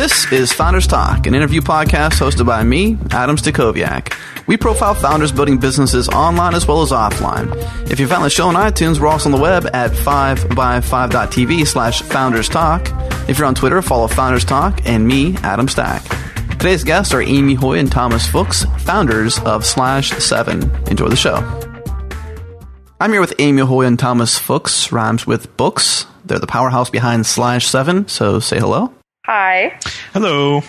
This is Founders Talk, an interview podcast hosted by me, Adam Stacoviak. We profile founders building businesses online as well as offline. If you found the show on iTunes, we're also on the web at 5by5.tv slash Founders Talk. If you're on Twitter, follow Founders Talk and me, Adam Stack. Today's guests are Amy Hoy and Thomas Fuchs, founders of Slash 7. Enjoy the show. I'm here with Amy Hoy and Thomas Fuchs, rhymes with books. They're the powerhouse behind Slash 7, so say hello. Hi. Hello.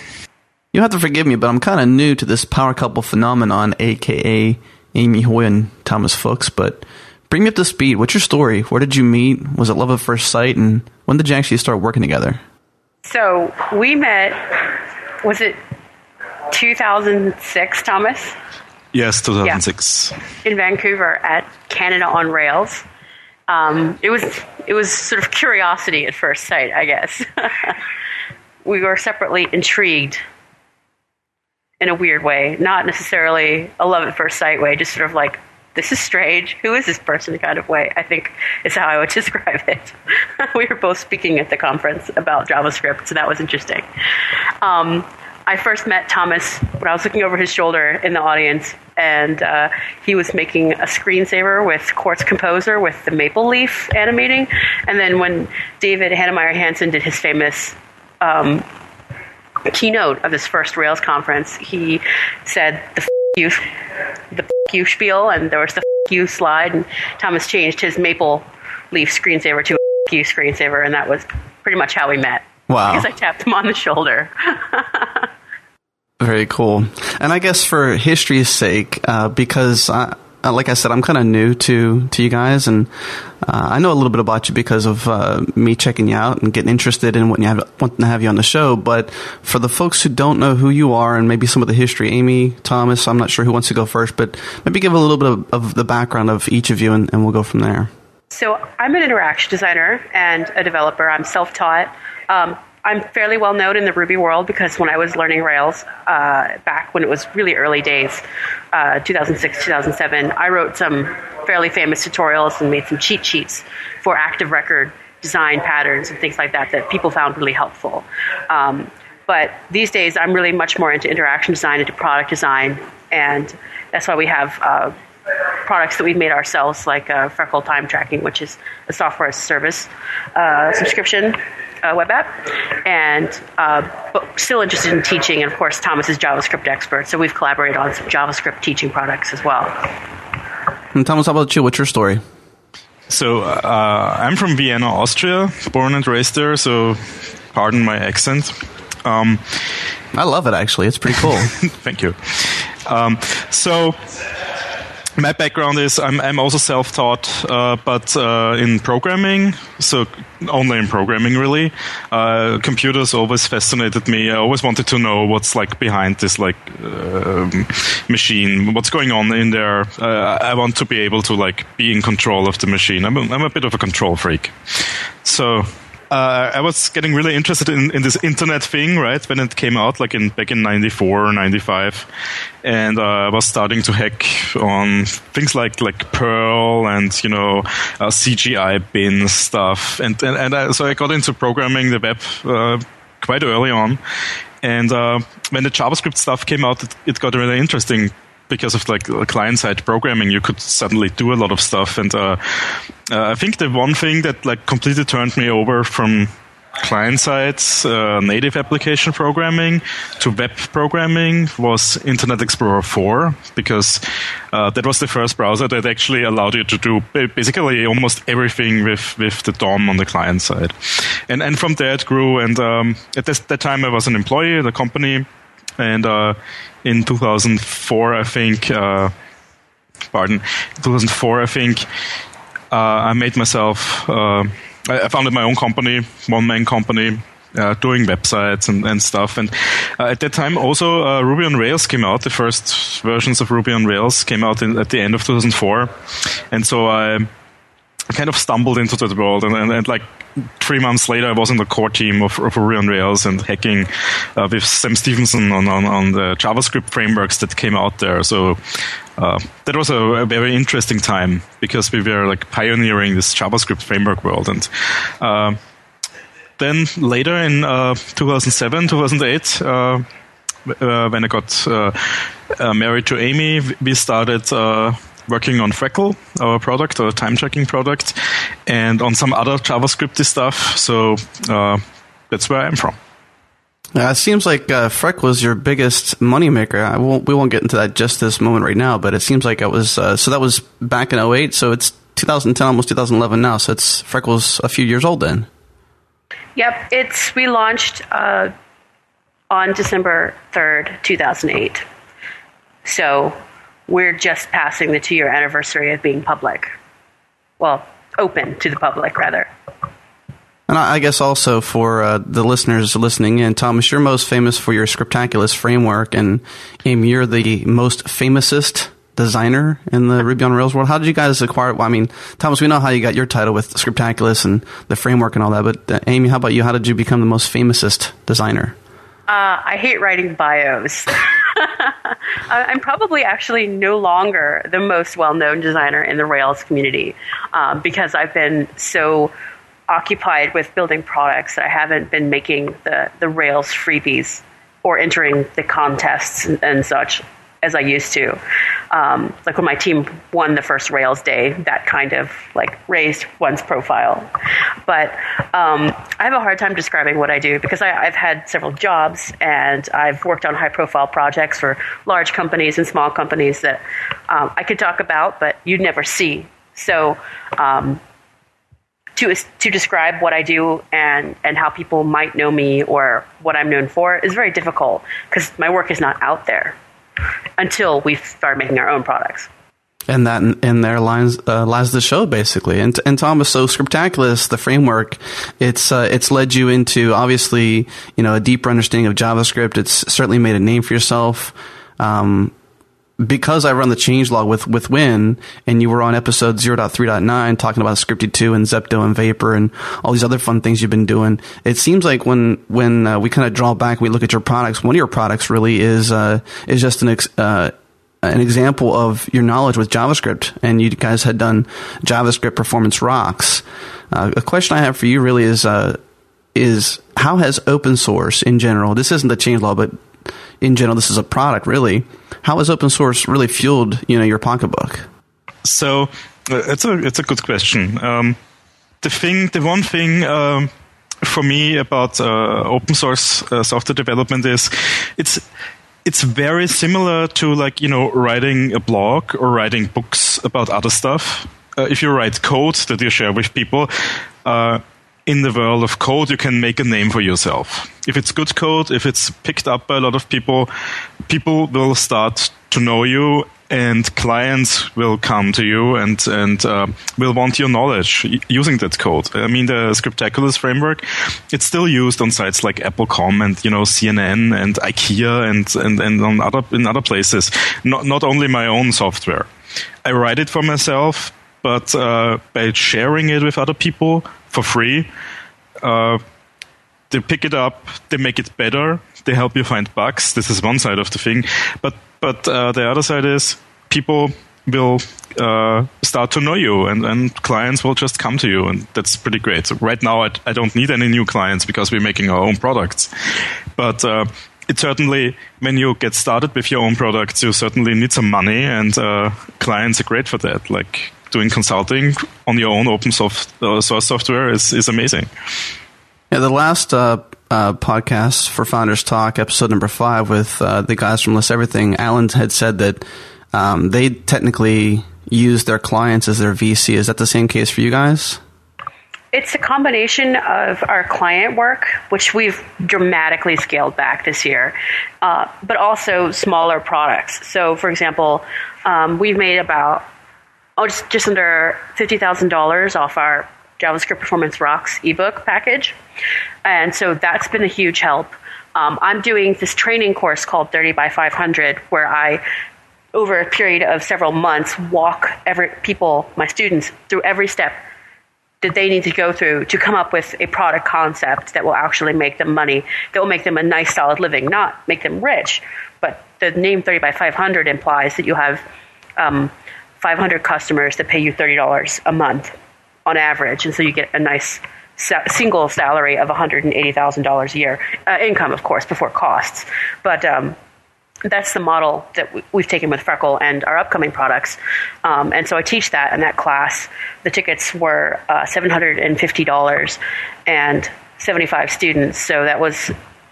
You have to forgive me, but I'm kind of new to this power couple phenomenon, aka Amy Hoy and Thomas Fuchs. But bring me up to speed. What's your story? Where did you meet? Was it love at first sight? And when did you actually start working together? So we met, was it 2006, Thomas? Yes, 2006. In Vancouver at Canada on Rails. Um, it was it was sort of curiosity at first sight, I guess. we were separately intrigued in a weird way, not necessarily a love at first sight way, just sort of like this is strange. Who is this person? Kind of way. I think is how I would describe it. we were both speaking at the conference about JavaScript, so that was interesting. Um, I first met Thomas when I was looking over his shoulder in the audience, and uh, he was making a screensaver with Quartz Composer with the maple leaf animating. And then when David Heinemeier Hansson did his famous um, keynote of his first Rails conference, he said the f- you, the f- you spiel, and there was the f- you slide, and Thomas changed his maple leaf screensaver to a f- you screensaver, and that was pretty much how we met. Wow. Because I tapped him on the shoulder. Very cool. And I guess for history's sake, uh, because I, uh, like I said, I'm kind of new to to you guys, and uh, I know a little bit about you because of uh, me checking you out and getting interested in wanting have, wanting to have you on the show. But for the folks who don't know who you are and maybe some of the history, Amy, Thomas, I'm not sure who wants to go first, but maybe give a little bit of, of the background of each of you, and, and we'll go from there. So I'm an interaction designer and a developer. I'm self-taught. Um, I'm fairly well known in the Ruby world because when I was learning Rails uh, back when it was really early days, uh, 2006, 2007, I wrote some fairly famous tutorials and made some cheat sheets for active record design patterns and things like that that people found really helpful. Um, but these days, I'm really much more into interaction design, into product design, and that's why we have uh, products that we've made ourselves, like uh, Freckle Time Tracking, which is a software as a service uh, subscription uh, web app, and uh, but still interested in teaching. And of course, Thomas is JavaScript expert, so we've collaborated on some JavaScript teaching products as well. And Thomas, how about you? What's your story? So uh, I'm from Vienna, Austria, born and raised there. So pardon my accent. Um, I love it. Actually, it's pretty cool. thank you. Um, so my background is I'm, I'm also self-taught, uh, but uh, in programming, so only in programming really. Uh, computers always fascinated me. I always wanted to know what's like behind this like um, machine, what's going on in there. Uh, I want to be able to like be in control of the machine. I'm a, I'm a bit of a control freak, so uh, I was getting really interested in, in this internet thing, right? When it came out, like in back in '94 or '95, and uh, I was starting to hack on things like like Perl and you know uh, CGI bin stuff, and and, and I, so I got into programming the web uh, quite early on. And uh, when the JavaScript stuff came out, it, it got really interesting because of like client side programming, you could suddenly do a lot of stuff. And uh, uh, I think the one thing that like completely turned me over from client side uh, native application programming to web programming was Internet Explorer 4 because uh, that was the first browser that actually allowed you to do basically almost everything with, with the DOM on the client side. And and from there it grew. And um, at this, that time I was an employee at a company and uh, in 2004, I think, uh, pardon, 2004, I think, uh, I made myself, uh, I, founded my own company, one man company. Uh, doing websites and, and stuff, and uh, at that time also Ruby on Rails came out. The first versions of Ruby on Rails came out in, at the end of 2004, and so I kind of stumbled into that world and, and, and, like three months later I was in the core team of, of Ruby on Rails and hacking uh, with Sam Stephenson on, on, on, the JavaScript frameworks that came out there. So uh, that was a, a, very interesting time because we were like pioneering this JavaScript framework world and uh, then later in uh, 2007, 2008, uh, uh, when I got married to Amy, we started working on Freckle, our product, our time tracking product, and on some other JavaScripty stuff. So that's where I'm from. Uh, it seems like uh, Freck was your biggest moneymaker. I won't, we won't get into that just this moment right now, but it seems like it was. Uh, so that was back in 08, so it's 2010, almost 2011 now. So it's Freckle's a few years old then. Yep, it's we launched uh, on December 3rd, 2008. So we're just passing the two year anniversary of being public. Well, open to the public, rather. And I guess also for uh, the listeners listening in, Thomas, you're most famous for your Scriptaculous framework, and Amy, you're the most famousest designer in the Ruby on Rails world. How did you guys acquire? Well, I mean, Thomas, we know how you got your title with Scriptaculous and the framework and all that, but uh, Amy, how about you? How did you become the most famousest designer? Uh, I hate writing bios. I'm probably actually no longer the most well known designer in the Rails community um, because I've been so occupied with building products. That I haven't been making the, the Rails freebies or entering the contests and, and such as I used to. Um, like when my team won the first Rails day, that kind of like raised one's profile. But um, I have a hard time describing what I do because I, have had several jobs and I've worked on high profile projects for large companies and small companies that um, I could talk about, but you'd never see. So um, to to describe what I do and and how people might know me or what I'm known for is very difficult because my work is not out there until we start making our own products. And that in there lies uh, lies the show basically. And and Thomas, so Scriptaculous, the framework, it's uh, it's led you into obviously you know a deeper understanding of JavaScript. It's certainly made a name for yourself. Um, because I run the changelog with, with Wynn, and you were on episode 0.3.9 talking about Scripty 2 and Zepto and Vapor and all these other fun things you've been doing, it seems like when, when uh, we kind of draw back, we look at your products, one of your products really is, uh, is just an, ex- uh, an example of your knowledge with JavaScript, and you guys had done JavaScript Performance Rocks. Uh, a question I have for you really is, uh, is how has open source in general, this isn't the changelog, but in general, this is a product really. How has open source really fueled you know your pocketbook? So uh, it's a it's a good question. Um, the thing, the one thing. Um, for me, about uh, open source uh, software development is it's it's very similar to like you know writing a blog or writing books about other stuff. Uh, if you write code that you share with people, uh, in the world of code, you can make a name for yourself. If it's good code, if it's picked up by a lot of people, people will start to know you and clients will come to you and and uh, will want your knowledge using that code. I mean, the Scriptaculous framework, it's still used on sites like Apple.com and you know CNN and IKEA and and and on other in other places. Not not only my own software. I write it for myself, but uh, by sharing it with other people, for free. Uh, they pick it up, they make it better, they help you find bugs. This is one side of the thing, but but uh, the other side is people will uh, start to know you, and, and clients will just come to you, and that's pretty great. So right now, I, I don't need any new clients because we're making our own products, but. Uh, it certainly, when you get started with your own products, you certainly need some money, and uh, clients are great for that. Like doing consulting on your own open soft, uh, source software is, is amazing. Yeah, the last uh, uh, podcast for Founders Talk, episode number five, with uh, the guys from List Everything, Alan had said that um, they technically use their clients as their VC. Is that the same case for you guys? It's a combination of our client work, which we've dramatically scaled back this year, uh, but also smaller products. So, for example, um, we've made about oh, just, just under $50,000 off our JavaScript Performance Rocks ebook package. And so that's been a huge help. Um, I'm doing this training course called 30 by 500 where I over a period of several months walk every people my students through every step that they need to go through to come up with a product concept that will actually make them money that will make them a nice solid living not make them rich but the name 30 by 500 implies that you have um, 500 customers that pay you $30 a month on average. And so you get a nice single salary of $180,000 a year, uh, income, of course, before costs. But um, that's the model that we've taken with Freckle and our upcoming products. Um, and so I teach that in that class. The tickets were uh, $750 and 75 students. So that was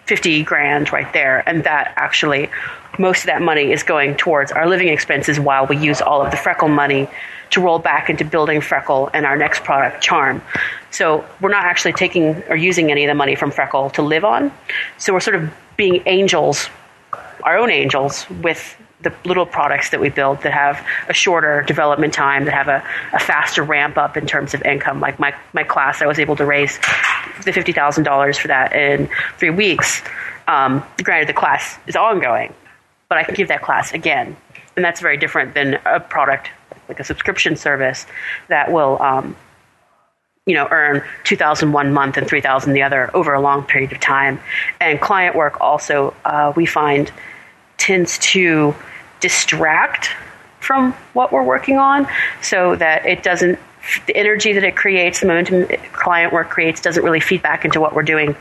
50 grand right there. And that actually, most of that money is going towards our living expenses while we use all of the Freckle money to roll back into building Freckle and our next product, Charm. So we're not actually taking or using any of the money from Freckle to live on. So we're sort of being angels our own angels with the little products that we build that have a shorter development time, that have a, a faster ramp up in terms of income. Like my, my class, I was able to raise the $50,000 for that in three weeks. Um, granted, the class is ongoing, but I can give that class again. And that's very different than a product like a subscription service that will um, you know earn 2000 one month and 3000 the other over a long period of time and client work also uh, we find tends to distract from what we're working on so that it doesn't the energy that it creates the momentum client work creates doesn't really feed back into what we're doing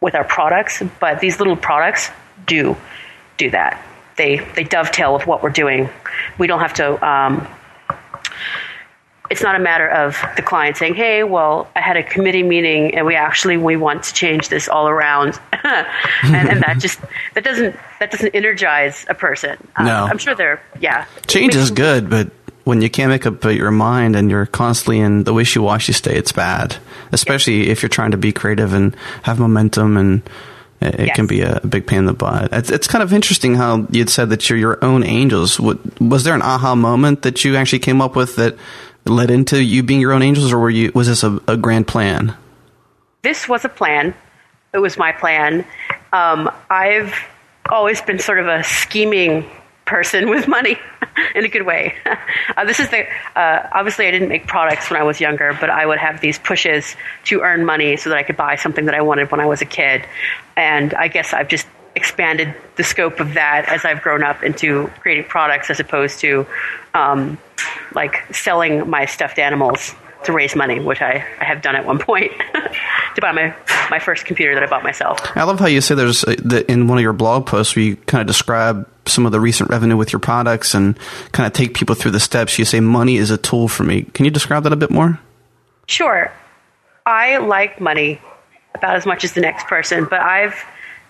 with our products but these little products do do that. They they dovetail with what we're doing. We don't have to um, it's not a matter of the client saying, "Hey, well, I had a committee meeting and we actually we want to change this all around," and, and, that just that doesn't that doesn't energize a person. Um, no, I'm sure they're yeah. Change is good, but when you can't make up your mind and you're constantly in the wishy-washy state, it's bad. Especially if you're trying to be creative and have momentum and it, yes. can be a big pain in the butt. It's, it's kind of interesting how you'd said that you're your own angels. Was there an aha moment that you actually came up with that led into you being your own angels, or were you? Was this a, a grand plan? This was a plan. It was my plan. Um, I've always been sort of a scheming person with money in a good way. Uh, this is the uh, obviously I didn't make products when I was younger, but I would have these pushes to earn money so that I could buy something that I wanted when I was a kid. And I guess I've just expanded the scope of that as I've grown up into creating products as opposed to um, like selling my stuffed animals to raise money, which I, I have done at one point to buy my, my first computer that I bought myself. I love how you say there's a, the, in one of your blog posts where you kind of describe some of the recent revenue with your products and kind of take people through the steps. You say money is a tool for me. Can you describe that a bit more? Sure. I like money about as much as the next person, but I've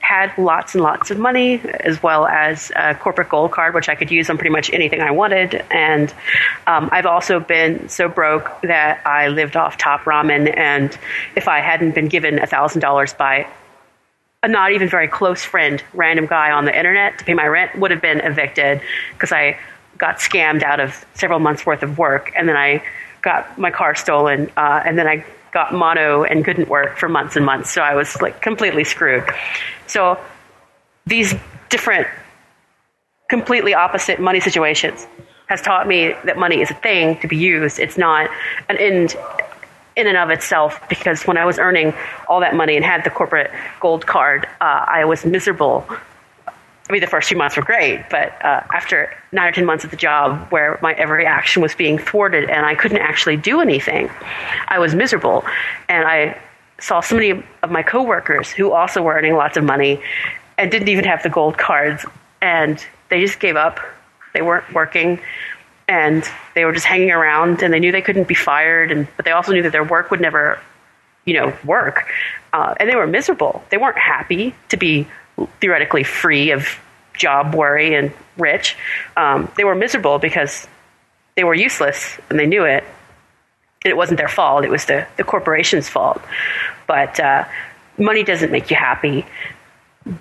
had lots and lots of money, as well as a corporate gold card, which I could use on pretty much anything I wanted. And um, I've also been so broke that I lived off top ramen. And if I hadn't been given $1,000 by a not even very close friend, random guy on the internet to pay my rent, would have been evicted because I got scammed out of several months worth of work. And then I got my car stolen. Uh, and then I got mono and couldn't work for months and months. So I was like completely screwed. So these different, completely opposite money situations has taught me that money is a thing to be used. It's not an end in and of itself because when I was earning all that money and had the corporate gold card, uh, I was miserable I mean, the first few months were great, but uh, after nine or ten months at the job where my every action was being thwarted and I couldn't actually do anything, I was miserable. And I saw so many of my coworkers who also were earning lots of money and didn't even have the gold cards, and they just gave up. They weren't working, and they were just hanging around, and they knew they couldn't be fired, and but they also knew that their work would never, you know, work, uh, and they were miserable. They weren't happy to be theoretically free of job worry and rich. Um, they were miserable because they were useless and they knew it. And it wasn't their fault, it was the, the corporation's fault. But uh, money doesn't make you happy.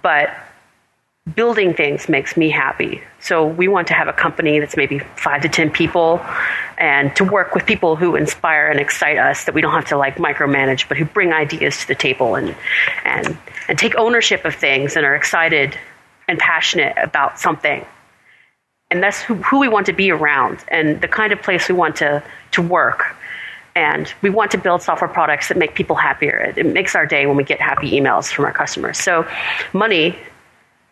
But building things makes me happy. So we want to have a company that's maybe five to 10 people and to work with people who inspire and excite us that we don't have to like micromanage, but who bring ideas to the table and, and, and take ownership of things and are excited and passionate about something. And that's who, who we want to be around and the kind of place we want to, to work. And we want to build software products that make people happier. It, makes our day when we get happy emails from our customers. So, money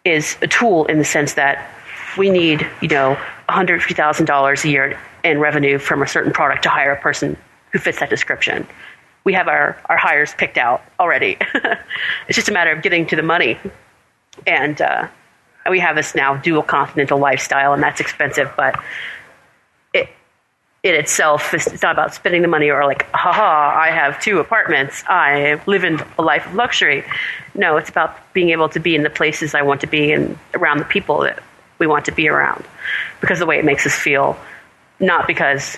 is a tool in the sense that we need, you know, $150,000 a year in revenue from a certain product to hire a person who fits that description. we have our, our hires picked out already. it's just a matter of getting to the money. And uh, we have this now dual continental lifestyle, and that's expensive, but in itself it's not about spending the money or like, haha, I have two apartments, I live in a life of luxury. No, it's about being able to be in the places I want to be and around the people that we want to be around. Because the way it makes us feel, not because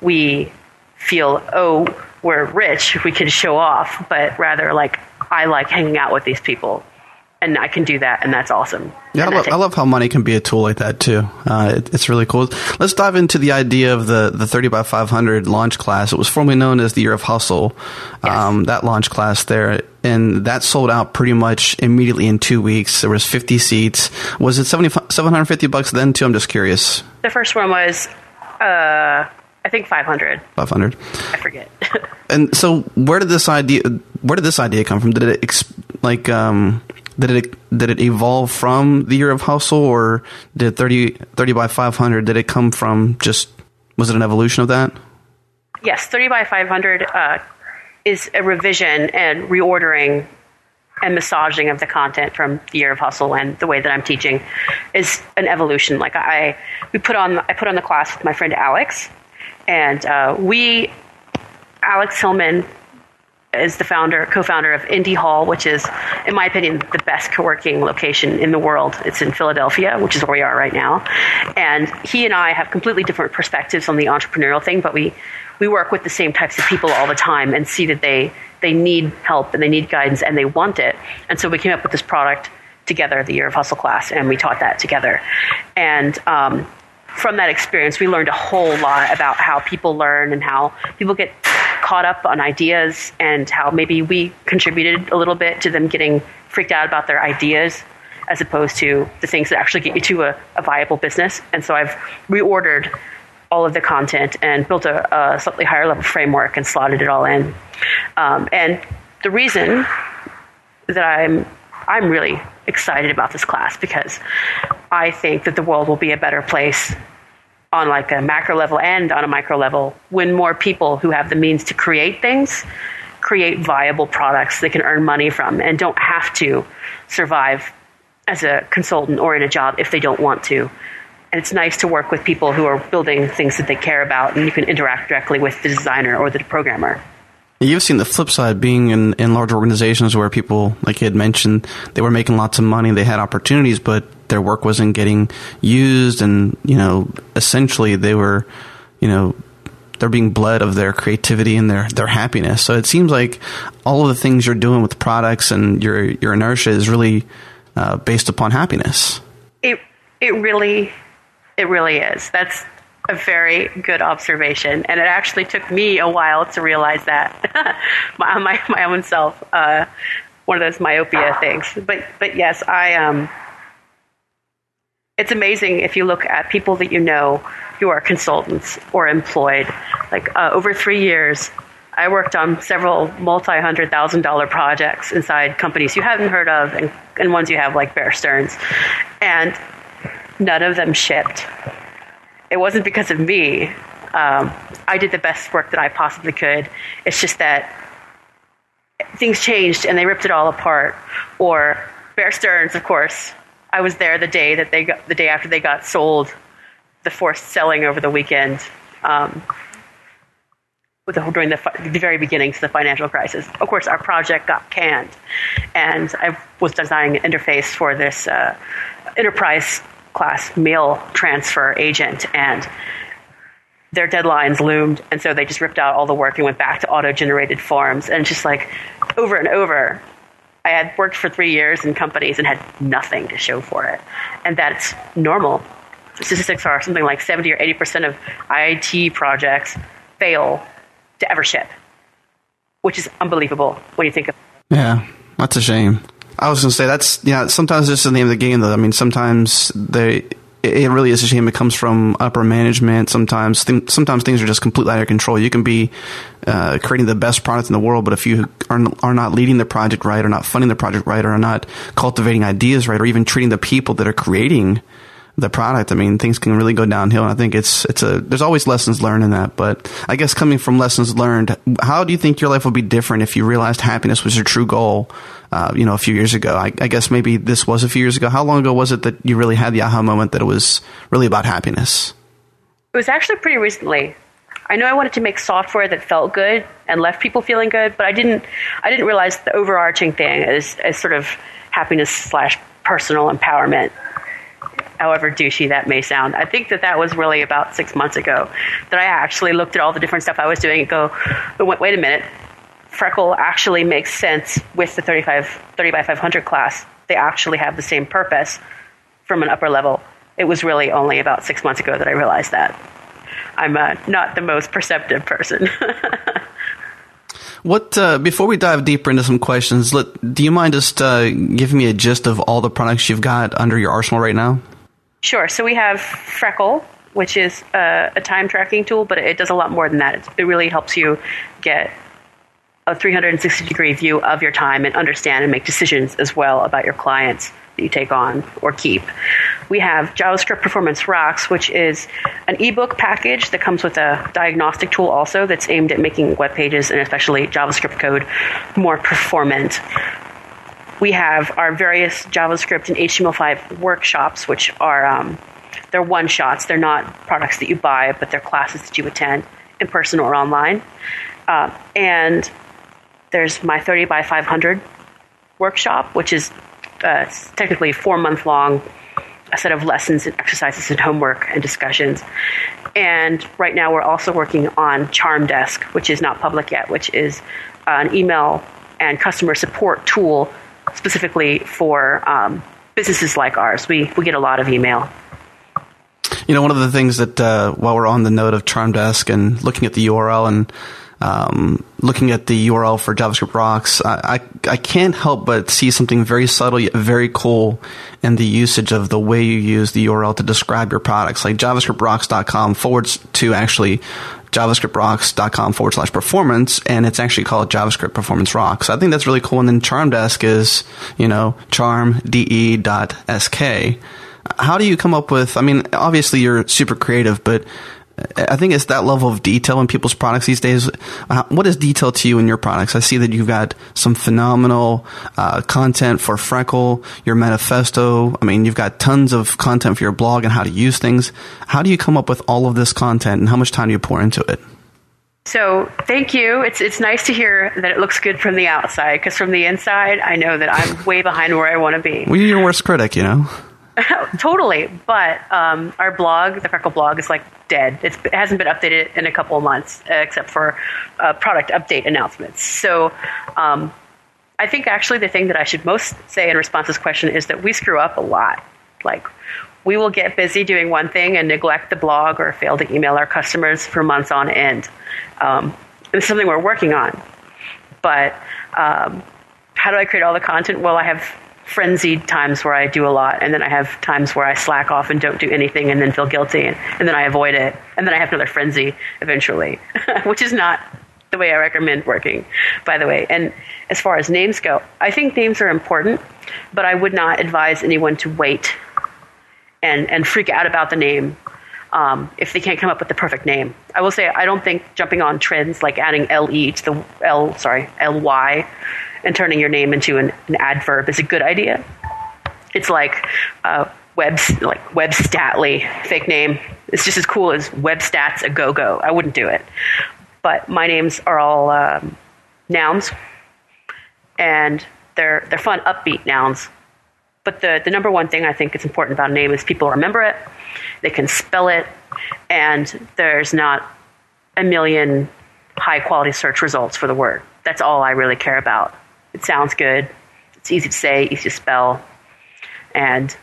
we feel, oh, we're rich, we can show off, but rather like, I like hanging out with these people and I can do that, and that's awesome. Yeah, I love, I love, how money can be a tool like that too. Uh, it, it's really cool. Let's dive into the idea of the the thirty by five hundred launch class. It was formerly known as the Year of Hustle. Yes. Um, that launch class there, and that sold out pretty much immediately in two weeks. There was fifty seats. Was it 750 bucks then too? I'm just curious. The first one was. Uh, I think 500. 500. I forget. and so, where did this idea? Where did this idea come from? Did it like um, did it did it evolve from the year of hustle, or did 30, 30 by five hundred? Did it come from just was it an evolution of that? Yes, thirty by five hundred uh, is a revision and reordering and massaging of the content from the year of hustle and the way that I'm teaching is an evolution. Like I, we put on I put on the class with my friend Alex, and uh, we Alex Hillman is the founder, co-founder of Indy Hall, which is, in my opinion, the best co-working location in the world. It's in Philadelphia, which is where we are right now. And he and I have completely different perspectives on the entrepreneurial thing, but we we work with the same types of people all the time and see that they they need help and they need guidance and they want it. And so we came up with this product together, the Year of Hustle class, and we taught that together. And um, from that experience, we learned a whole lot about how people learn and how people get caught up on ideas and how maybe we contributed a little bit to them getting freaked out about their ideas as opposed to the things that actually get you to a, a viable business. And so I've reordered all of the content and built a, a slightly higher level framework and slotted it all in. Um, and the reason that I'm I'm really excited about this class because I think that the world will be a better place on like a macro level and on a micro level when more people who have the means to create things create viable products they can earn money from and don't have to survive as a consultant or in a job if they don't want to. And it's nice to work with people who are building things that they care about and you can interact directly with the designer or the programmer. You've seen the flip side being in, in large organizations where people, like you had mentioned, they were making lots of money, they had opportunities, but their work wasn't getting used, and you know, essentially they were, you know, they're being bled of their creativity and their their happiness. So it seems like all of the things you're doing with products and your your inertia is really uh, based upon happiness. It it really it really is. That's a very good observation, and it actually took me a while to realize that my, my, my own self. Uh, one of those myopia things, but but yes, I um. It's amazing if you look at people that you know who are consultants or employed. Like uh, over three years, I worked on several multi hundred thousand dollar projects inside companies you haven't heard of and, and ones you have, like Bear Stearns. And none of them shipped it wasn't because of me. Um, I did the best work that I possibly could. It's just that things changed and they ripped it all apart. Or Bear Stearns, of course. I was there the day that they got, the day after they got sold, the forced selling over the weekend. Um, the, during the, the very beginnings of the financial crisis. Of course, our project got canned, and I was designing an interface for this uh, enterprise class mail transfer agent and their deadlines loomed and so they just ripped out all the work and went back to auto generated forms and just like over and over i had worked for three years in companies and had nothing to show for it and that's normal statistics are something like 70 or 80 percent of it projects fail to ever ship which is unbelievable when you think of yeah that's a shame I was going to say that's yeah. Sometimes it's just the name of the game, though. I mean, sometimes they it really is a shame. It comes from upper management. Sometimes th- sometimes things are just completely out of control. You can be uh, creating the best product in the world, but if you are are not leading the project right, or not funding the project right, or not cultivating ideas right, or even treating the people that are creating the product, I mean, things can really go downhill. And I think it's it's a there's always lessons learned in that. But I guess coming from lessons learned, how do you think your life would be different if you realized happiness was your true goal? Uh, you know, a few years ago. I, I, guess maybe this was a few years ago. How long ago was it that you really had the aha moment that it was really about happiness? It was actually pretty recently. I know I wanted to make software that felt good and left people feeling good, but I didn't. I didn't realize the overarching thing is as sort of happiness slash personal empowerment however douchey that may sound. I think that that was really about six months ago that I actually looked at all the different stuff I was doing and go, wait a minute, Freckle actually makes sense with the 35, 30 by 500 class. They actually have the same purpose from an upper level. It was really only about six months ago that I realized that. I'm uh, not the most perceptive person. What uh, before we dive deeper into some questions, let, do you mind just uh, giving me a gist of all the products you've got under your arsenal right now? Sure. So we have Freckle, which is a, a time tracking tool, but it does a lot more than that. It, it really helps you get a 360 degree view of your time and understand and make decisions as well about your clients that you take on or keep. We have JavaScript Performance Rocks, which is an ebook package that comes with a diagnostic tool also that's aimed at making web pages and especially JavaScript code more performant we have our various JavaScript and HTML5 workshops, which are um, they're one shots. They're not products that you buy, but they're classes that you attend in person or online. Uh, and there's my 30 by 500 workshop, which is uh, technically four month long, a set of lessons and exercises and homework and discussions. And right now we're also working on Charm Desk, which is not public yet, which is an email and customer support tool specifically for um, businesses like ours. We, we get a lot of email. You know, one of the things that uh, while we're on the note of Charm Desk and looking at the URL and um, looking at the URL for JavaScript Rocks, I, I, I can't help but see something very subtle yet very cool in the usage of the way you use the URL to describe your products. Like JavaScriptRocks.com forward to actually javascriptrocks.com forward slash performance, and it's actually called JavaScript Performance Rocks. I think that's really cool. And then CharmDesk is, you know, charmde.sk. How do you come up with, I mean, obviously you're super creative, but I think it's that level of detail in people's products these days. What is detail to you in your products? I see that you've got some phenomenal uh, content for Freckle, your manifesto. I mean, you've got tons of content for your blog and how to use things. How do you come up with all of this content, and how much time do you pour into it? So thank you. It's it's nice to hear that it looks good from the outside because from the inside, I know that I'm way behind where I want to be. Well, you're your worst critic, you know. totally. But um, our blog, the Freckle blog, is like dead. It's, it hasn't been updated in a couple of months, except for uh, product update announcements. So um, I think actually the thing that I should most say in response to this question is that we screw up a lot. Like, we will get busy doing one thing and neglect the blog or fail to email our customers for months on end. Um, it's something we're working on. But um, how do I create all the content? Well, I have frenzied times where I do a lot, and then I have times where I slack off and don't do anything and then feel guilty, and, then I avoid it, and then I have another frenzy eventually, which is not the way I recommend working, by the way. And as far as names go, I think names are important, but I would not advise anyone to wait and, and freak out about the name um, if they can't come up with the perfect name. I will say I don't think jumping on trends like adding LE to the L, sorry, LY and turning your name into an, an adverb is a good idea. It's like uh, web like Web Webstatly fake name. It's just as cool as Webstats a go go. I wouldn't do it, but my names are all um, nouns, and they're they're fun, upbeat nouns. But the the number one thing I think is important about a name is people remember it, they can spell it, and there's not a million high quality search results for the word. That's all I really care about. It sounds good. It's easy to say, easy to spell. And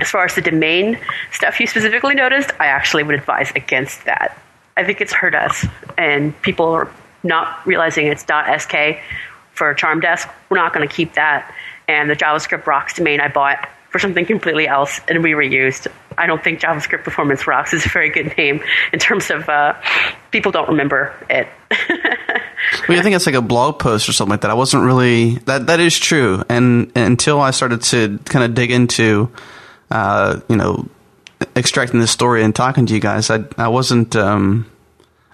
as far as the domain stuff you specifically noticed, I actually would advise against that. I think it's hurt us, and people are not realizing it's .sk for Charm Desk. We're not going to keep that. And the JavaScript Rocks domain I bought for something completely else and we reused. I don't think JavaScript Performance Rocks is a very good name in terms of uh, people don't remember it. well, I think it's like a blog post or something like that. I wasn't really that. That is true, and, and until I started to kind of dig into, uh, you know, extracting this story and talking to you guys, I I wasn't. Um,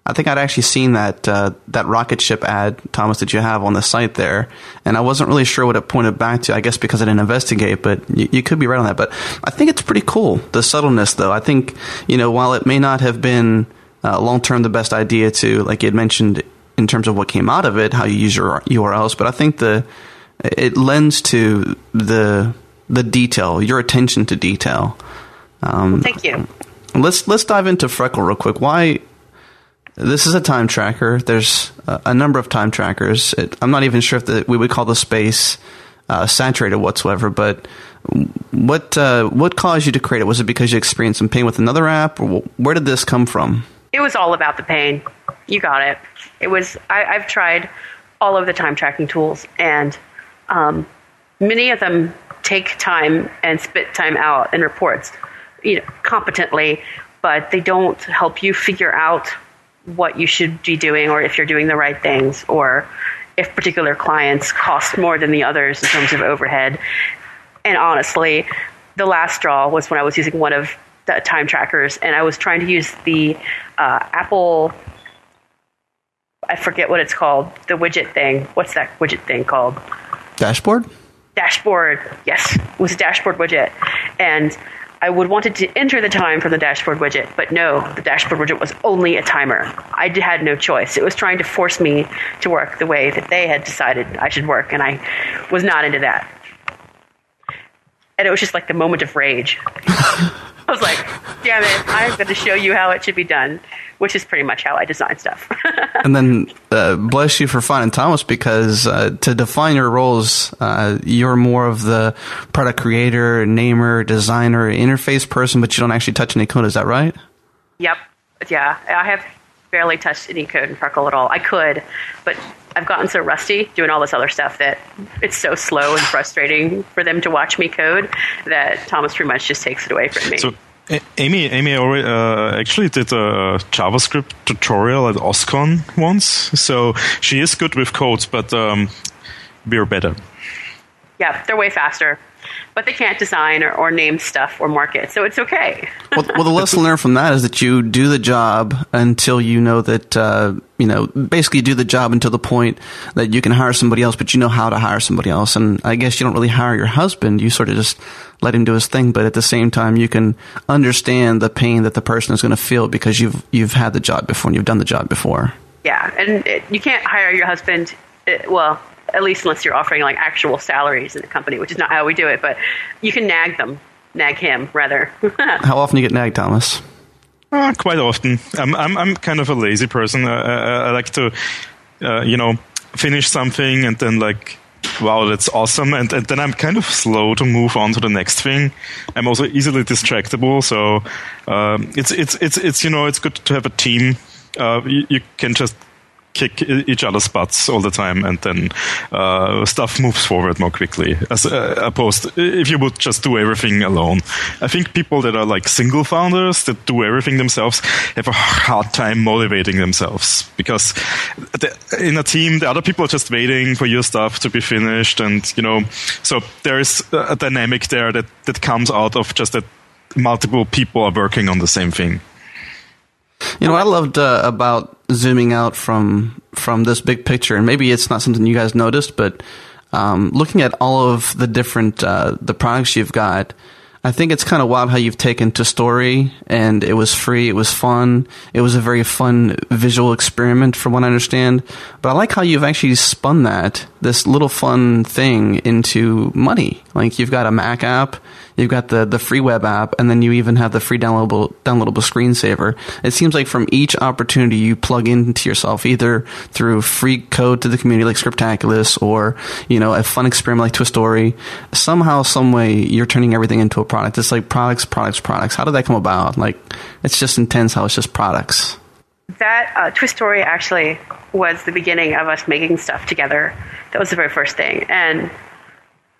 I think I'd actually seen that uh, that rocket ship ad, Thomas, that you have on the site there, and I wasn't really sure what it pointed back to. I guess because I didn't investigate, but you, you could be right on that. But I think it's pretty cool the subtleness, though. I think you know while it may not have been uh, long term the best idea to, like you had mentioned, in terms of what came out of it, how you use your URLs, but I think the it lends to the the detail, your attention to detail. Um, Thank you. Let's let's dive into Freckle real quick. Why this is a time tracker. There's a, number of time trackers. It, I'm not even sure if the, we would call the space uh, saturated whatsoever. But what uh, what caused you to create it? Was it because you experienced some pain with another app, where did this come from? It was all about the pain. You got it. It was. I, I've tried all of the time tracking tools, and um, many of them take time and spit time out in reports, you know, competently, but they don't help you figure out what you should be doing or if you're doing the right things or if particular clients cost more than the others in terms of overhead. And honestly, the last straw was when I was using one of the time trackers and I was trying to use the uh, Apple. I forget what it's called. The widget thing. What's that widget thing called? Dashboard? Dashboard. Yes. It was a dashboard widget. And I would wanted to enter the time from the dashboard widget, but no, the dashboard widget was only a timer. I had no choice. It was trying to force me to work the way that they had decided I should work, and I was not into that. And it was just like the moment of rage. I was like, damn it, I'm going to show you how it should be done which is pretty much how I design stuff. and then uh, bless you for finding Thomas because uh, to define your roles, uh, you're more of the product creator, namer, designer, interface person, but you don't actually touch any code. Is that right? Yep. Yeah, I have barely touched any code in Freckle at all. I could, but I've gotten so rusty doing all this other stuff that it's so slow and frustrating for them to watch me code that Thomas pretty much just takes it away from me. So- Amy, Amy already, uh, actually did a JavaScript tutorial at OSCON once, so she is good with codes, but um, we're better. Yeah, they're way faster but they can't design or, or name stuff or market, so it's okay. well, well, the lesson learned from that is that you do the job until you know that uh, you know basically do the job until the point that you can hire somebody else, but you know how to hire somebody else. And I guess you don't really hire your husband; you sort of just let him do his thing. But at the same time, you can understand the pain that the person is going to feel because you've you've had the job before and you've done the job before. Yeah, and it, you can't hire your husband. It, well, at least unless you're offering like actual salaries in the company, which is not how we do it. But you can nag them, nag him rather. how often do you get nagged, Thomas? Uh, quite often. I'm, I'm I'm kind of a lazy person. I, I, I like to, uh, you know, finish something and then like wow, that's awesome. And, and, then I'm kind of slow to move on to the next thing. I'm also easily distractible. So um, it's it's it's it's you know it's good to have a team. Uh, you, you, can just kick each other's butts all the time, and then uh, stuff moves forward more quickly. As uh, opposed, if you would just do everything alone, I think people that are like single founders that do everything themselves have a hard time motivating themselves because the, in a team, the other people are just waiting for your stuff to be finished, and you know, so there is a dynamic there that that comes out of just that multiple people are working on the same thing. You know, I loved uh, about zooming out from from this big picture, and maybe it's not something you guys noticed, but um, looking at all of the different uh, the products you've got, I think it's kind of wild how you've taken to story and it was free, it was fun, it was a very fun visual experiment from what I understand. But I like how you've actually spun that, this little fun thing into money. Like you've got a Mac app, you've got the, the free web app, and then you even have the free downloadable downloadable screensaver. It seems like from each opportunity you plug into yourself, either through free code to the community like Scriptaculous or, you know, a fun experiment like Twistory, somehow, some way you're turning everything into a product. It's like products, products, products. How did that come about? Like it's just intense how it's just products. That uh, Twistory actually was the beginning of us making stuff together. That was the very first thing. And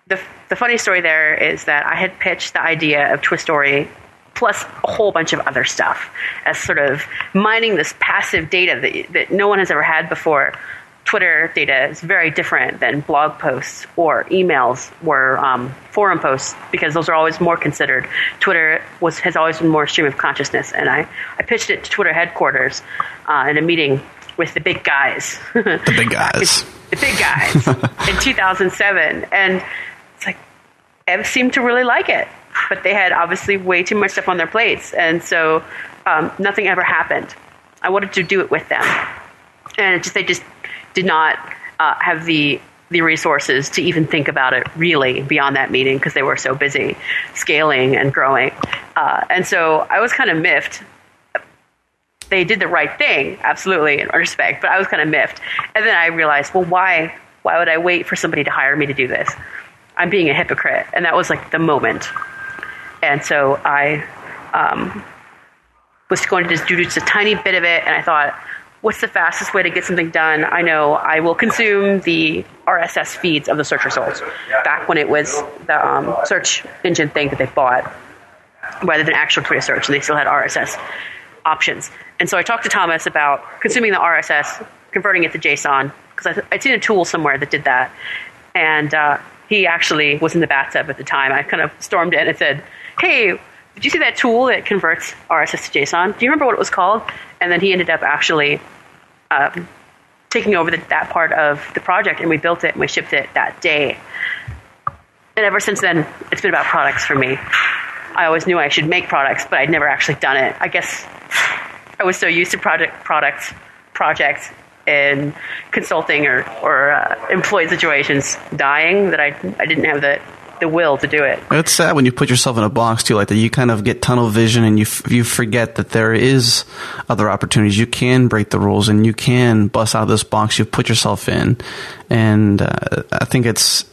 the, the funny story there is that I had pitched the idea of Twistory plus a whole bunch of other stuff as sort of mining this passive data that, that no one has ever had before Twitter data is very different than blog posts or emails or um, forum posts because those are always more considered. Twitter was has always been more stream of consciousness, and I, I pitched it to Twitter headquarters uh, in a meeting with the big guys. The big guys. the big guys in 2007, and it's like Ev seemed to really like it, but they had obviously way too much stuff on their plates, and so um, nothing ever happened. I wanted to do it with them, and just they just did not uh, have the the resources to even think about it really beyond that meeting because they were so busy scaling and growing. Uh, and so I was kind of miffed. They did the right thing, absolutely, in respect, but I was kind of miffed. And then I realized, well, why? Why would I wait for somebody to hire me to do this? I'm being a hypocrite. And that was like the moment. And so I um, was going to just do just a tiny bit of it, and I thought, what's the fastest way to get something done? I know I will consume the RSS feeds of the search results back when it was the um, search engine thing that they bought rather than actual Twitter search, and they still had RSS options. And so I talked to Thomas about consuming the RSS, converting it to JSON, because I'd seen a tool somewhere that did that. And uh, he actually was in the bathtub at the time. I kind of stormed in and said, Hey, did you see that tool that converts RSS to JSON? Do you remember what it was called? And then he ended up actually um, taking over the, that part of the project, and we built it and we shipped it that day. And ever since then, it's been about products for me. I always knew I should make products, but I'd never actually done it. I guess I was so used to project products, projects, and consulting or, or uh, employed situations dying that I, I didn't have the, the will to do it. It's sad when you put yourself in a box too, like that. You kind of get tunnel vision, and you f- you forget that there is other opportunities. You can break the rules, and you can bust out of this box you've put yourself in. And uh, I think it's.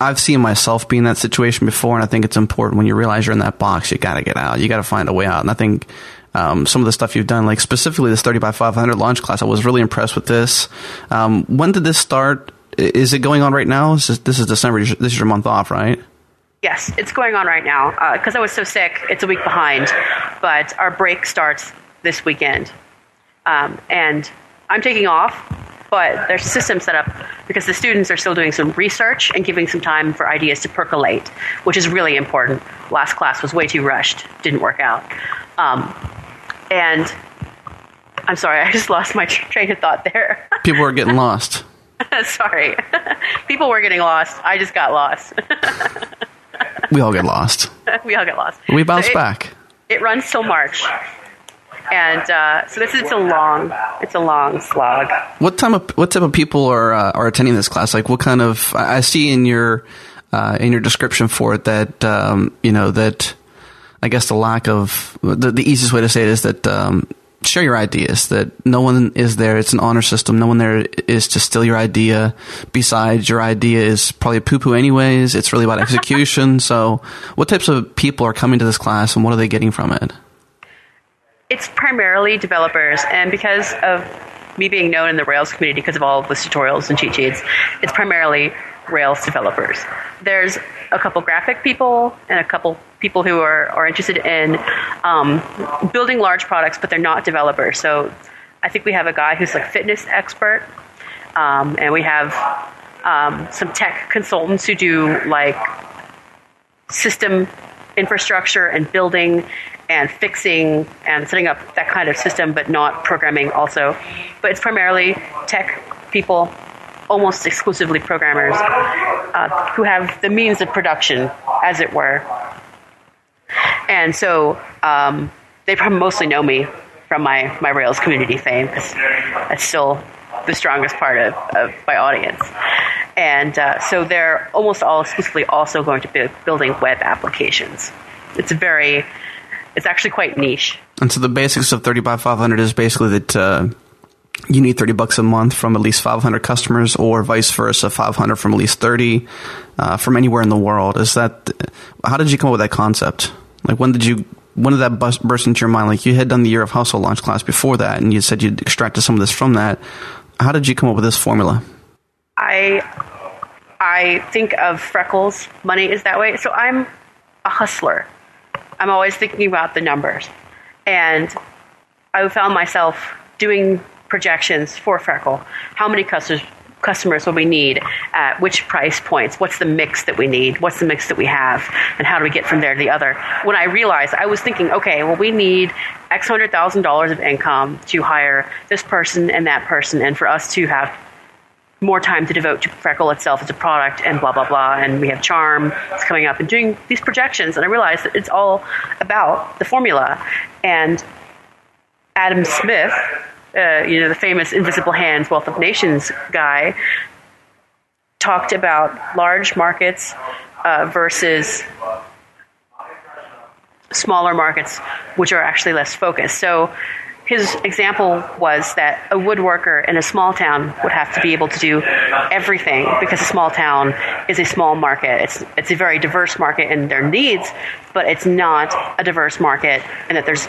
I've seen myself be in that situation before, and I think it's important when you realize you're in that box, you got to get out. You got to find a way out. And I think um, some of the stuff you've done, like specifically this 30 by 500 launch class, I was really impressed with this. Um, when did this start? Is it going on right now? This is, this is December. This is your month off, right? Yes, it's going on right now. Because uh, I was so sick, it's a week behind. But our break starts this weekend. Um, and I'm taking off, but there's a system set up because the students are still doing some research and giving some time for ideas to percolate, which is really important. Last class was way too rushed, didn't work out. Um, and I'm sorry, I just lost my train of thought there. People are getting lost. sorry. People were getting lost. I just got lost. we all get lost. we all get lost. We bounce so it, back. It runs till March. And uh, so this is it's a long, it's a long slog. What time of what type of people are uh, are attending this class? Like, what kind of? I see in your uh, in your description for it that um, you know that I guess the lack of the, the easiest way to say it is that um, share your ideas. That no one is there. It's an honor system. No one there is to steal your idea. Besides, your idea is probably poo poo anyways. It's really about execution. so, what types of people are coming to this class, and what are they getting from it? It's primarily developers, and because of me being known in the Rails community because of all of the tutorials and cheat sheets, it's primarily Rails developers. There's a couple graphic people and a couple people who are, are interested in um, building large products, but they're not developers. So I think we have a guy who's like fitness expert, um, and we have um, some tech consultants who do like system infrastructure and building and fixing and setting up that kind of system, but not programming also. But it's primarily tech people, almost exclusively programmers, uh, who have the means of production, as it were. And so um, they probably mostly know me from my, my Rails community fame because that's still the strongest part of, of my audience. And uh, so they're almost all exclusively also going to be building web applications. It's very it's actually quite niche. And so the basics of 30 by 500 is basically that uh, you need 30 bucks a month from at least 500 customers or vice versa, 500 from at least 30 uh, from anywhere in the world. Is that, how did you come up with that concept? Like when did you, when did that bus, burst into your mind? Like you had done the year of hustle launch class before that and you said you'd extracted some of this from that. How did you come up with this formula? I, I think of Freckles, money is that way. So I'm a hustler. I'm always thinking about the numbers. And I found myself doing projections for Freckle. How many customers customers will we need? At which price points? What's the mix that we need? What's the mix that we have? And how do we get from there to the other? When i realized i was thinking okay well we need x hundred thousand dollars of income to hire this person and that person and for us to have more time to devote to freckle itself as a product and blah blah blah. And we have charm it's coming up and doing these projections. And i realized that it's all about the formula. And adam smith uh, you know, the famous Invisible Hands, Wealth of Nations guy, talked about large markets uh, versus smaller markets, which are actually less focused. So his example was that a woodworker in a small town would have to be able to do everything because a small town is a small market. It's it's a very diverse market in their needs, but it's not a diverse market, and that there's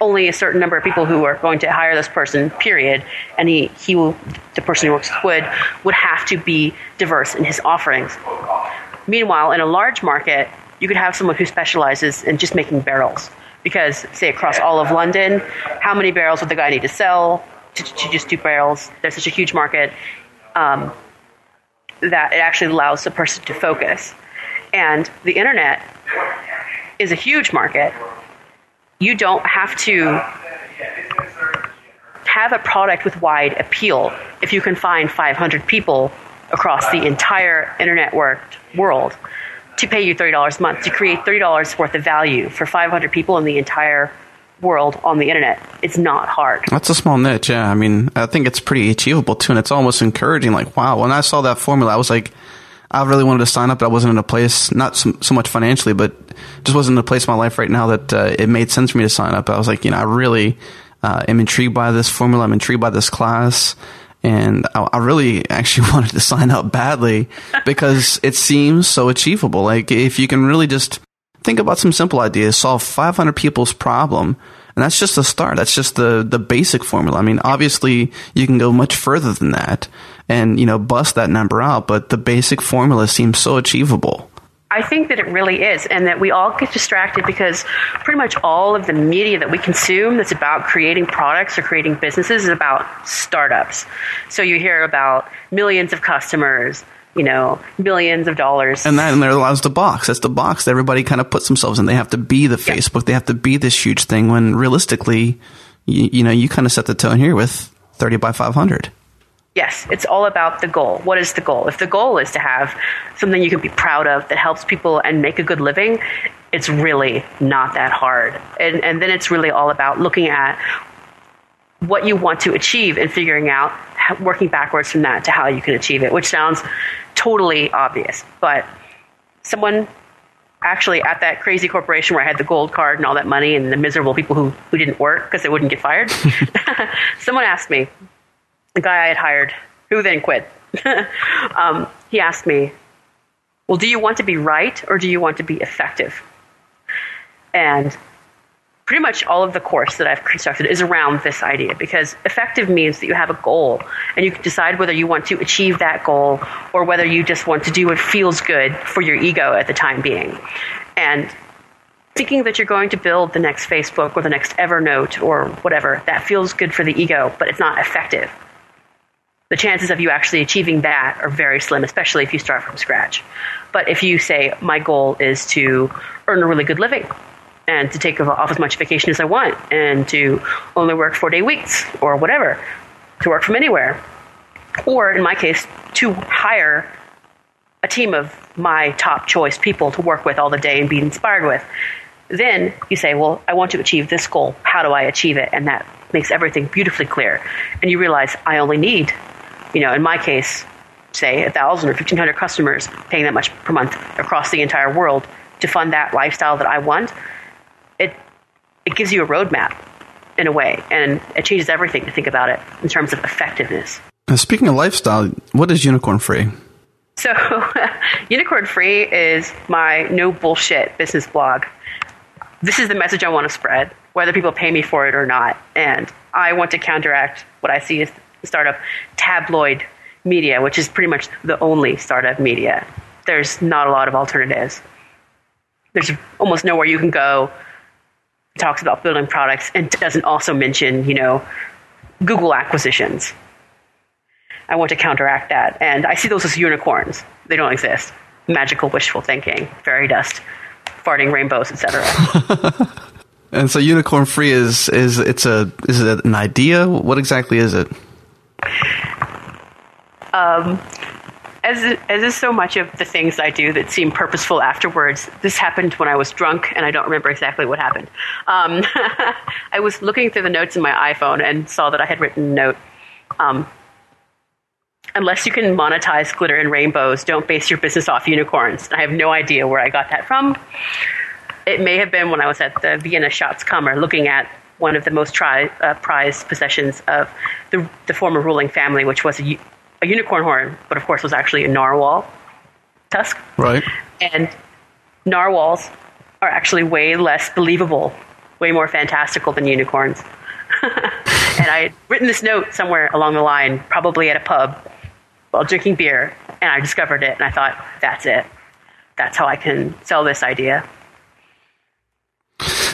only a certain number of people who are going to hire this person, period. And he, he will, the person who works with wood would have to be diverse in his offerings. Meanwhile, in a large market, you could have someone who specializes in just making barrels. Because, say, across all of London, how many barrels would the guy need to sell to, to just do barrels? There's such a huge market um, that it actually allows the person to focus. And the internet is a huge market you don't have to have a product with wide appeal if you can find 500 people across the entire internet world to pay you $30 a month to create $30 worth of value for 500 people in the entire world on the internet. It's not hard. That's a small niche, yeah. I mean, I think it's pretty achievable too, and it's almost encouraging. Like, wow, when I saw that formula, I was like, I really wanted to sign up, but I wasn't in a place, not so, so much financially, but just wasn't in a place in my life right now that uh, it made sense for me to sign up. I was like, you know, I really uh, am intrigued by this formula. I'm intrigued by this class. And I, I really actually wanted to sign up badly because it seems so achievable. Like, if you can really just think about some simple ideas, solve 500 people's problem, and that's just a start. That's just the, the basic formula. I mean, obviously, you can go much further than that and, you know, bust that number out, but the basic formula seems so achievable. I think that it really is, and that we all get distracted because pretty much all of the media that we consume that's about creating products or creating businesses is about startups. So you hear about millions of customers, you know, millions of dollars. And that and there allows the box. That's the box that everybody kind of puts themselves in. They have to be the yeah. Facebook. They have to be this huge thing when realistically, you, you know, you kind of set the tone here with 30 by 500. Yes, it's all about the goal. What is the goal? If the goal is to have something you can be proud of that helps people and make a good living, it's really not that hard. And, and then it's really all about looking at what you want to achieve and figuring out, working backwards from that to how you can achieve it, which sounds totally obvious. But someone actually at that crazy corporation where I had the gold card and all that money and the miserable people who, who didn't work because they wouldn't get fired, someone asked me, the guy I had hired, who then quit, um, he asked me, Well, do you want to be right or do you want to be effective? And pretty much all of the course that I've constructed is around this idea because effective means that you have a goal and you can decide whether you want to achieve that goal or whether you just want to do what feels good for your ego at the time being. And thinking that you're going to build the next Facebook or the next Evernote or whatever, that feels good for the ego, but it's not effective the chances of you actually achieving that are very slim, especially if you start from scratch. But if you say, my goal is to earn a really good living and to take off as much vacation as I want and to only work four day weeks or whatever, to work from anywhere, or in my case, to hire a team of my top choice people to work with all the day and be inspired with. Then you say, well, I want to achieve this goal. How do I achieve it? And that makes everything beautifully clear. And you realize I only need you know, in my case, say a thousand or fifteen hundred customers paying that much per month across the entire world to fund that lifestyle that I want, it gives you a roadmap in a way, and it changes everything to think about it in terms of effectiveness. Now, speaking of lifestyle, what is Unicorn Free? So, Unicorn Free is my no bullshit business blog. This is the message I want to spread, whether people pay me for it or not. And I want to counteract what I see as startup tabloid media, which is pretty much the only startup media. There's not a lot of alternatives. There's almost nowhere you can go talks about building products and doesn't also mention, you know, Google acquisitions. I want to counteract that. And I see those as unicorns. They don't exist. Magical wishful thinking, fairy dust, farting rainbows, etc. and so unicorn free is is it's a is it an idea? What exactly is it? Um, as as is so much of the things I do that seem purposeful afterwards, this happened when I was drunk, and I don't remember exactly what happened. Um, I was looking through the notes in my iPhone and saw that I had written a note. Um, unless you can monetize glitter and rainbows, don't base your business off unicorns. I have no idea where I got that from. It may have been when I was at the Vienna Schatzkammer looking at one of the most tri- uh, prized possessions of the, the former ruling family, which was a, a unicorn horn, but of course was actually a narwhal tusk. Right. And narwhals are actually way less believable, way more fantastical than unicorns. and I had written this note somewhere along the line, probably at a pub, while drinking beer, and I discovered it, and I thought, that's it. That's how I can sell this idea.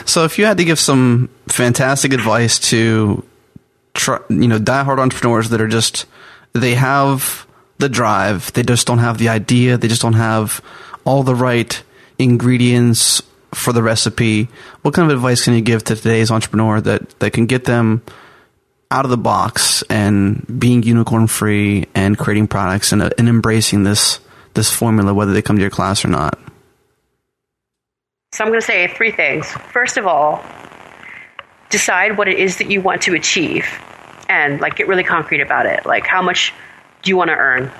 So, if you had to give some fantastic advice to, try, you know, diehard entrepreneurs that are just they have the drive, they just don't have the idea, they just don't have all the right ingredients for the recipe. What kind of advice can you give to today's entrepreneur that that can get them out of the box and being unicorn free and creating products and, uh, and embracing this this formula, whether they come to your class or not? So I'm going to say three things. First of all, decide what it is that you want to achieve and like get really concrete about it. Like how much do you want to earn?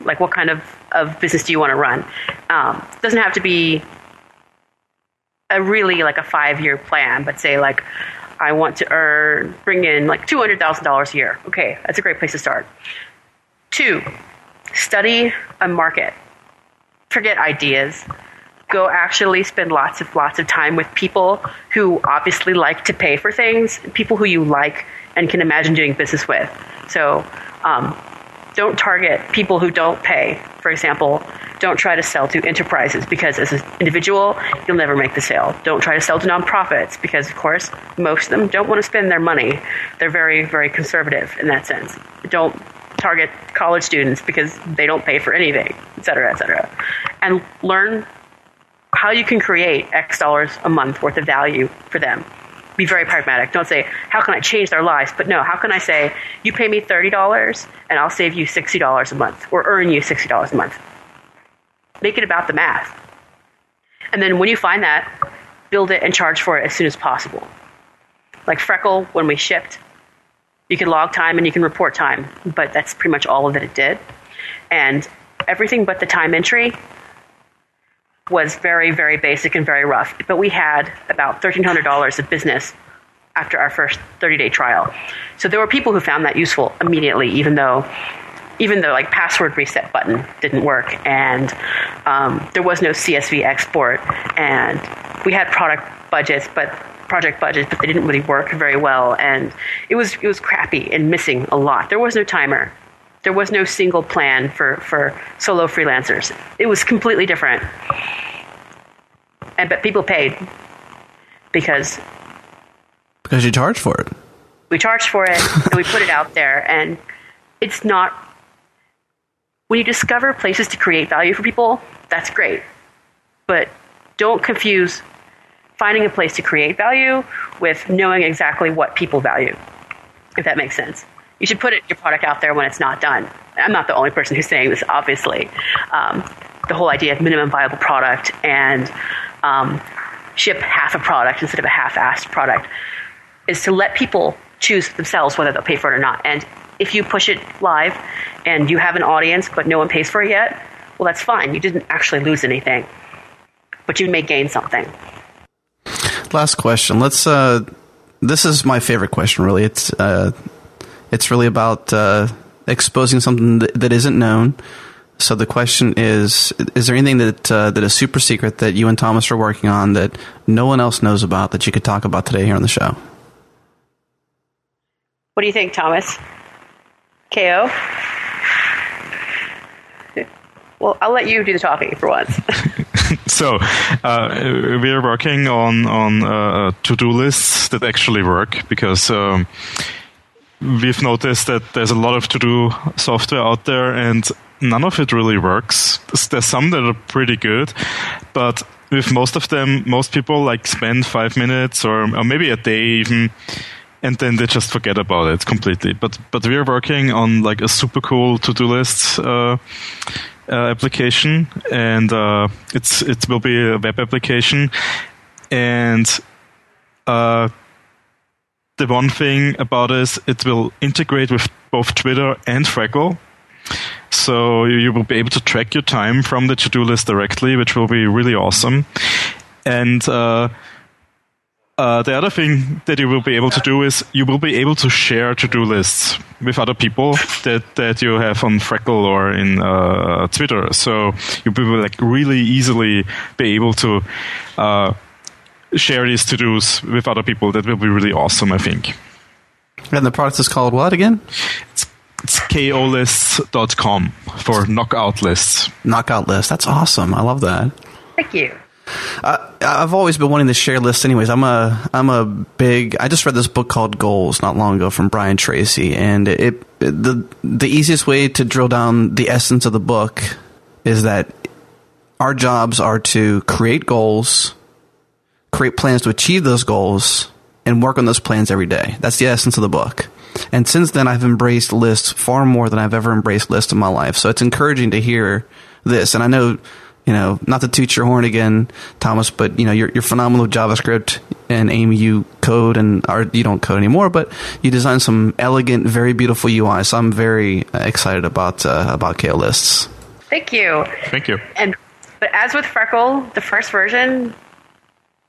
Like what kind of, of business do you want to run? Um, doesn't have to be a really like a five year plan, but say like I want to earn, bring in like $200,000 a year. Okay, that's a great place to start. Two, study a market. Forget ideas. Go actually spend lots of lots of time with people who obviously like to pay for things, people who you like and can imagine doing business with. So um, don't target people who don't pay. For example, don't try to sell to enterprises because as an individual, you'll never make the sale. Don't try to sell to nonprofits because, of course, most of them don't want to spend their money. They're very, very conservative in that sense. Don't target college students because they don't pay for anything, et cetera, et cetera. And learn how you can create X dollars a month worth of value for them be very pragmatic. Don't say, how can I change their lives? But no, how can I say, you pay me $30 and I'll save you $60 a month or earn you $60 a month? Make it about the math. And then when you find that, build it and charge for it as soon as possible. Like Freckle, when we shipped, you can log time and you can report time, but that's pretty much all that it did. And everything but the time entry was very, very basic and very rough. But we had about $1,300 of business after our first 30 day trial. So there were people who found that useful immediately, even though even though like password reset button didn't work. And um, there was no CSV export. And we had product budgets but project budgets but they didn't really work very well. And it was it was crappy and missing a lot. There was no timer there was no single plan for, for solo freelancers. It was completely different. And but people paid because because you charged for it. We charged for it and we put it out there and it's not when you discover places to create value for people, that's great. But don't confuse finding a place to create value with knowing exactly what people value, if that makes sense you should put it, your product out there when it's not done. I'm not the only person who's saying this, obviously. Um, the whole idea of minimum viable product and um, ship half a product instead of a half-assed product is to let people choose themselves whether they'll pay for it or not. And if you push it live and you have an audience but no one pays for it yet, well, that's fine. You didn't actually lose anything, but you may gain something. Last question. Let's. Uh, this is my favorite question. Really, it's. Uh, it's really about uh, exposing something that, that isn't known. So the question is: Is there anything that uh, that is super secret that you and Thomas are working on that no one else knows about that you could talk about today here on the show? What do you think, Thomas? KO. Well, I'll let you do the talking for once. so uh, we are working on on uh, to do lists that actually work because. Um, we've noticed that there's a lot of to-do software out there, and none of it really works. There's some that are pretty good, but with most of them, most people like spend five minutes or, or maybe a day even, and then they just forget about it completely. But but we're working on like a super cool to-do list. Uh, uh, application, and uh, it's it will be a web application, and uh, the one thing about it, it will integrate with both Twitter and Freckle. So you will be able to track your time from the to-do list directly, which will be really awesome. And uh, uh, the other thing that you will be able to do is you will be able to share to-do lists with other people that, that you have on Freckle or in uh, Twitter. So you will like really easily be able to uh, share these to-dos with other people. That will be really awesome, I think. And the product is called what again? It's, it's kolists.com for knockout lists. Knockout list. That's awesome. I love that. Thank you. Uh, I've always been wanting to share lists. Anyways, I'm a I'm a big. I just read this book called Goals not long ago from Brian Tracy, and it, it the the easiest way to drill down the essence of the book is that our jobs are to create goals, create plans to achieve those goals, and work on those plans every day. That's the essence of the book. And since then, I've embraced lists far more than I've ever embraced lists in my life. So it's encouraging to hear this. And I know you know, not to toot your horn again, Thomas, but you know, you're, you're phenomenal with JavaScript and Amy, you code and or you don't code anymore, but you design some elegant, very beautiful UI. So I'm very excited about uh, about KO lists. Thank you. Thank you. And but as with Freckle, the first version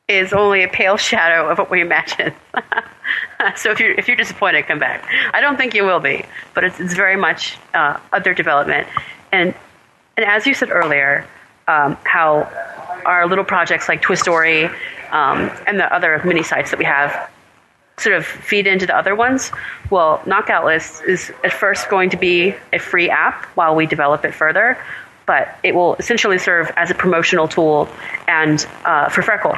is only a pale shadow of what we imagine. so if you're if you're disappointed, come back. I don't think you will be, but it's, it's very much uh, under development. And and as you said earlier, um, how our little projects like Twistory um, and the other mini sites that we have sort of feed into the other ones. Well, Knockout List is at first going to be a free app while we develop it further, but it will essentially serve as a promotional tool and uh, for Freckle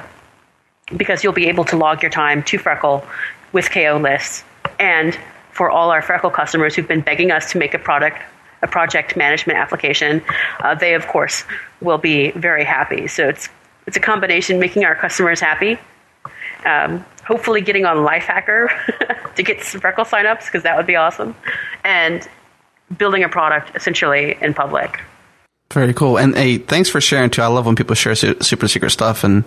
because you'll be able to log your time to Freckle with KO lists and for all our Freckle customers who've been begging us to make a product a project management application, uh, they of course will be very happy. So it's it's a combination making our customers happy, um, hopefully getting on Lifehacker to get some Freckle signups because that would be awesome, and building a product essentially in public. Very cool. And hey, thanks for sharing too. I love when people share su- super secret stuff, and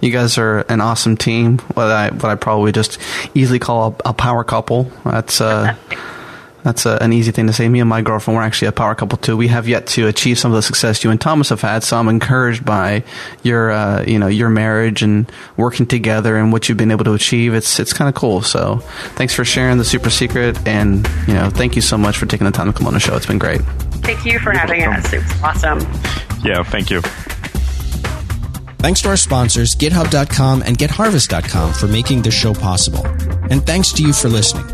you guys are an awesome team. What I what I probably just easily call a, a power couple. That's uh, That's a, an easy thing to say. Me and my girlfriend, we're actually a power couple too. We have yet to achieve some of the success you and Thomas have had. So I'm encouraged by your, uh, you know, your marriage and working together and what you've been able to achieve. It's it's kind of cool. So thanks for sharing the super secret, and you know, thank you so much for taking the time to come on the show. It's been great. Thank you for having us. It's awesome. Yeah, thank you. Thanks to our sponsors, GitHub.com and GetHarvest.com for making this show possible. And thanks to you for listening.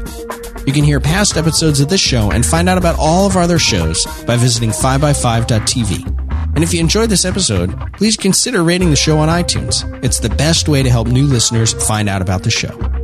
You can hear past episodes of this show and find out about all of our other shows by visiting 5by5.tv. And if you enjoyed this episode, please consider rating the show on iTunes. It's the best way to help new listeners find out about the show.